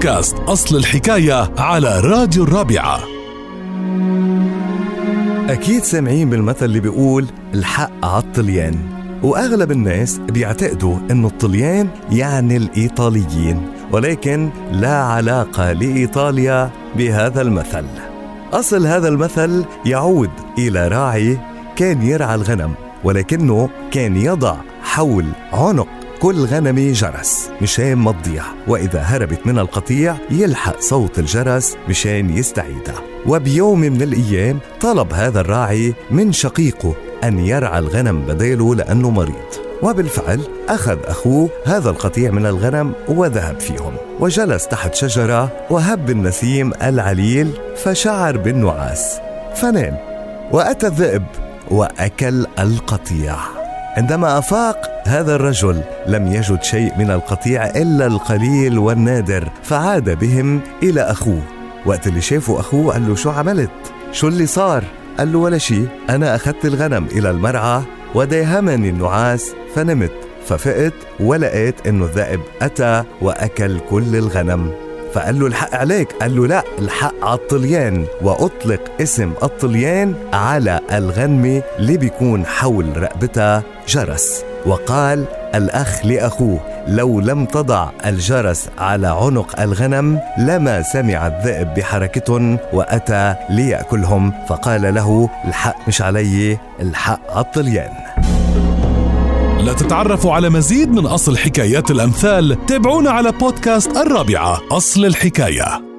بودكاست أصل الحكاية على راديو الرابعة. أكيد سامعين بالمثل اللي بيقول الحق عالطليان وأغلب الناس بيعتقدوا إنه الطليان يعني الإيطاليين ولكن لا علاقة لإيطاليا بهذا المثل. أصل هذا المثل يعود إلى راعي كان يرعى الغنم ولكنه كان يضع حول عنق. كل غنمة جرس. مشان ما تضيع. وإذا هربت من القطيع يلحق صوت الجرس مشان يستعيدها. وبيوم من الأيام طلب هذا الراعي من شقيقه أن يرعى الغنم بداله لأنه مريض. وبالفعل أخذ أخوه هذا القطيع من الغنم وذهب فيهم. وجلس تحت شجرة وهب النسيم العليل فشعر بالنعاس. فنام. وأتى الذئب وأكل القطيع. عندما أفاق هذا الرجل لم يجد شيء من القطيع إلا القليل والنادر فعاد بهم إلى أخوه وقت اللي شافوا أخوه قال له شو عملت؟ شو اللي صار؟ قال له ولا شيء أنا أخذت الغنم إلى المرعى وداهمني النعاس فنمت ففقت ولقيت إنه الذئب أتى وأكل كل الغنم فقال له الحق عليك. قال له لا الحق على الطليان. وأطلق اسم الطليان على الغنمة اللي بيكون حول رقبتها جرس. وقال الأخ لأخوه لو لم تضع الجرس على عنق الغنم لما سمع الذئب بحركتهم وأتى ليأكلهم. فقال له الحق مش علي الحق على الطليان. لتتعرفوا على مزيد من أصل حكايات الأمثال تابعونا على بودكاست الرابعة أصل الحكاية.